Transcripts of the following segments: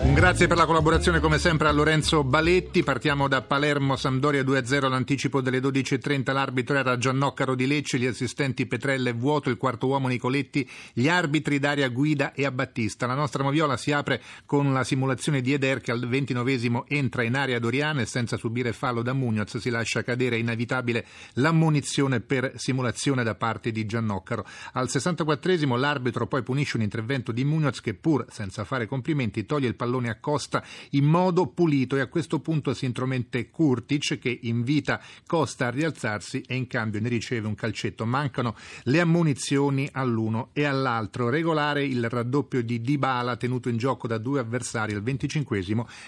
Un grazie per la collaborazione come sempre a Lorenzo Baletti. Partiamo da Palermo, Sampdoria 2-0, l'anticipo delle 12.30. L'arbitro era Giannoccaro di Lecce, gli assistenti Petrella e Vuoto, il quarto uomo Nicoletti, gli arbitri Daria Guida e Abbattista. La nostra moviola si apre con la simulazione di Eder che al 29 entra in area doriana e senza subire fallo da Munoz si lascia cadere inevitabile l'ammonizione per simulazione da parte di Giannoccaro. Al 64 l'arbitro poi punisce un intervento di Munoz che pur senza fare complimenti toglie il pallone pallone a Costa in modo pulito e a questo punto si intromette Kurtic che invita Costa a rialzarsi e in cambio ne riceve un calcetto. Mancano le ammonizioni all'uno e all'altro. Regolare il raddoppio di Dybala tenuto in gioco da due avversari al 25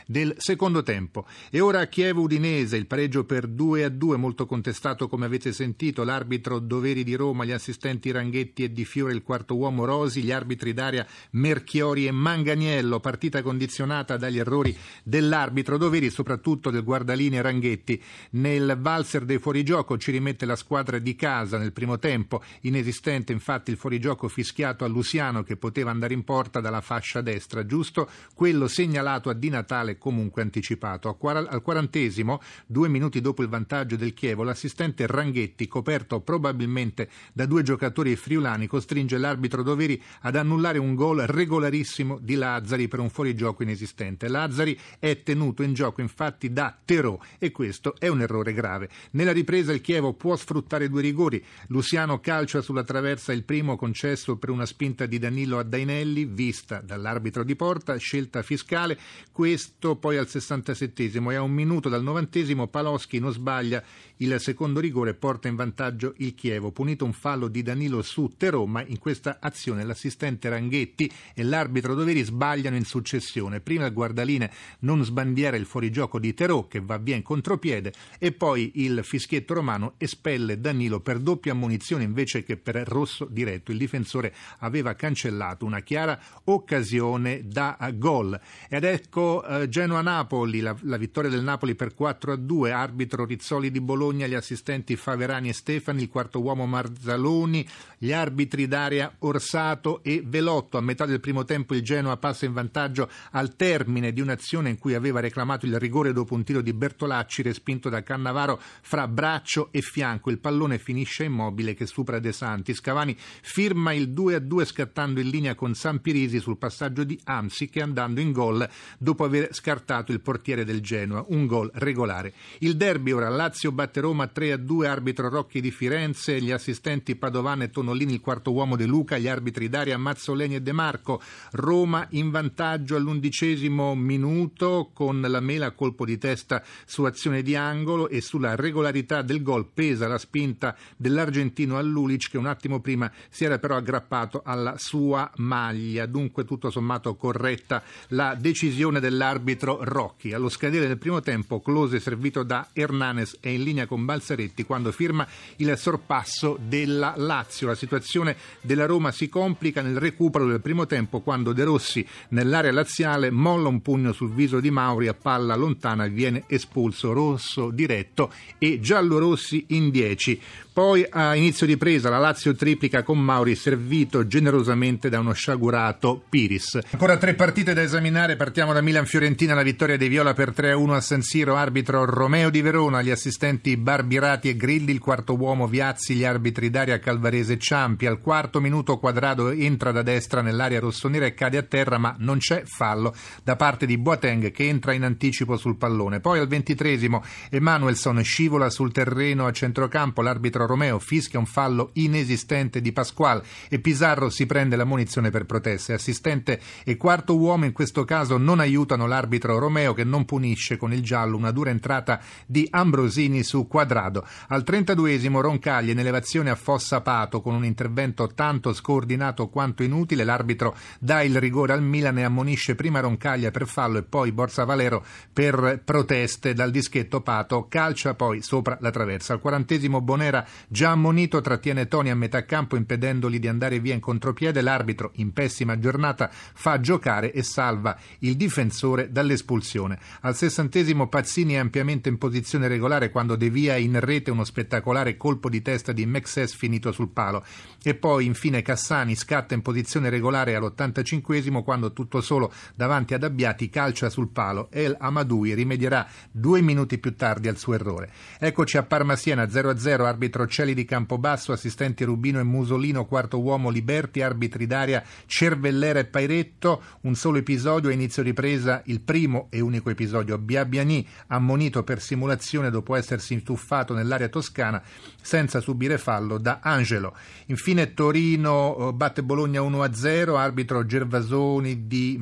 del secondo tempo. E ora Chievo-Udinese, il pareggio per 2 a 2 molto contestato come avete sentito, l'arbitro Doveri di Roma, gli assistenti Ranghetti e Di Fiore, il quarto uomo Rosi, gli arbitri d'aria Merchiori e Manganiello, partita condizionata condizionata dagli errori dell'arbitro, doveri soprattutto del guardaline Ranghetti. Nel valzer dei fuorigioco ci rimette la squadra di casa nel primo tempo, inesistente infatti il fuorigioco fischiato a Luciano che poteva andare in porta dalla fascia destra, giusto quello segnalato a Di Natale comunque anticipato. Al quarantesimo, due minuti dopo il vantaggio del Chievo, l'assistente Ranghetti, coperto probabilmente da due giocatori friulani, costringe l'arbitro Doveri ad annullare un gol regolarissimo di Lazzari per un fuorigioco gioco inesistente. Lazzari è tenuto in gioco infatti da Terò e questo è un errore grave. Nella ripresa il Chievo può sfruttare due rigori. Luciano calcia sulla traversa il primo concesso per una spinta di Danilo a Dainelli, vista dall'arbitro di porta, scelta fiscale. Questo poi al 67 e a un minuto dal 90 Paloschi non sbaglia il secondo rigore porta in vantaggio il Chievo. Punito un fallo di Danilo su Terò, ma in questa azione l'assistente Ranghetti e l'arbitro Doveri sbagliano in successione azione. Prima il guardaline non sbandiera il fuorigioco di Terò che va via in contropiede e poi il fischietto romano espelle Danilo per doppia ammonizione invece che per rosso diretto. Il difensore aveva cancellato una chiara occasione da gol. Ed ecco eh, Genoa-Napoli, la, la, vittoria del Napoli per 4 a 2, arbitro Rizzoli di Bologna, gli assistenti Faverani e Stefani, il quarto uomo Marzaloni, gli arbitri d'area Orsato e Velotto. A metà del primo tempo il Genoa passa in vantaggio al termine di un'azione in cui aveva reclamato il rigore dopo un tiro di Bertolacci respinto da Cannavaro fra braccio e fianco. Il pallone finisce immobile che supera De Santi. Scavani firma il 2-2 scattando in linea con Sampirisi sul passaggio di Amsi che andando in gol dopo aver scartato il portiere del Genoa. Un gol regolare. Il derby ora Lazio batte Roma 3-2, arbitro Rocchi di Firenze, gli assistenti Padovano e Tonolini, il quarto uomo De Luca, gli arbitri Daria Mazzoleni e De Marco. Roma in vantaggio all'11 all'undicesimo minuto con la mela a colpo di testa su azione di angolo e sulla regolarità del gol pesa la spinta dell'argentino Allulic che un attimo prima si era però aggrappato alla sua maglia. Dunque tutto sommato corretta la decisione dell'arbitro Rocchi. Allo scadere del primo tempo Close servito da Hernanes è in linea con Balzaretti quando firma il sorpasso della Lazio. La situazione della Roma si complica nel recupero del primo tempo quando De Rossi nell'area laziale finale molla un pugno sul viso di Mauri a palla lontana e viene espulso rosso diretto e giallo-rossi in 10. Poi a inizio di presa la Lazio triplica con Mauri servito generosamente da uno sciagurato Piris. Ancora tre partite da esaminare, partiamo da Milan-Fiorentina, la vittoria dei Viola per 3-1 a San Siro, arbitro Romeo di Verona, gli assistenti Barbirati e Grilli, il quarto uomo Viazzi, gli arbitri Daria Calvarese e Ciampi. Al quarto minuto Quadrado entra da destra nell'area rossonera e cade a terra ma non c'è fallo fallo da parte di Boateng che entra in anticipo sul pallone. Poi al ventitresimo Emanuelson scivola sul terreno a centrocampo, l'arbitro Romeo fischia un fallo inesistente di Pasquale e Pizarro si prende la munizione per proteste. Assistente e quarto uomo in questo caso non aiutano l'arbitro Romeo che non punisce con il giallo una dura entrata di Ambrosini su Quadrado. Al 32esimo Roncagli in elevazione a Fossa Pato con un intervento tanto scordinato quanto inutile, l'arbitro dà il rigore al Milan e ammonisce prima prima Roncaglia per fallo e poi Borsa Valero per proteste dal dischetto Pato, calcia poi sopra la traversa. Al quarantesimo Bonera già ammonito trattiene Toni a metà campo impedendogli di andare via in contropiede, l'arbitro in pessima giornata fa giocare e salva il difensore dall'espulsione. Al sessantesimo Pazzini è ampiamente in posizione regolare quando devia in rete uno spettacolare colpo di testa di Mexes finito sul palo e poi infine Cassani scatta in posizione regolare all'85 quando tutto solo davanti ad Abbiati calcia sul palo El Amadoui rimedierà due minuti più tardi al suo errore. Eccoci a Parma Siena 0-0 arbitro Celi di Campobasso assistenti Rubino e Musolino quarto uomo Liberti arbitri d'aria Cervellera e Pairetto un solo episodio a inizio ripresa il primo e unico episodio Biabiani ammonito per simulazione dopo essersi tuffato nell'area toscana senza subire fallo da Angelo. Infine Torino eh, batte Bologna 1-0, arbitro Gervasoni di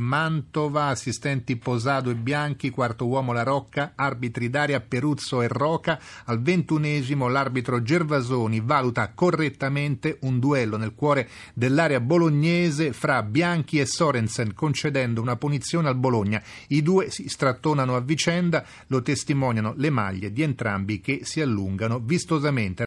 Mantova, assistenti Posado e Bianchi, quarto uomo La Rocca, arbitri d'aria Peruzzo e Roca. Al ventunesimo l'arbitro Gervasoni valuta correttamente un duello nel cuore dell'area bolognese fra Bianchi e Sorensen, concedendo una punizione al Bologna. I due si strattonano a vicenda, lo testimoniano le maglie di entrambi che si allungano vistosamente.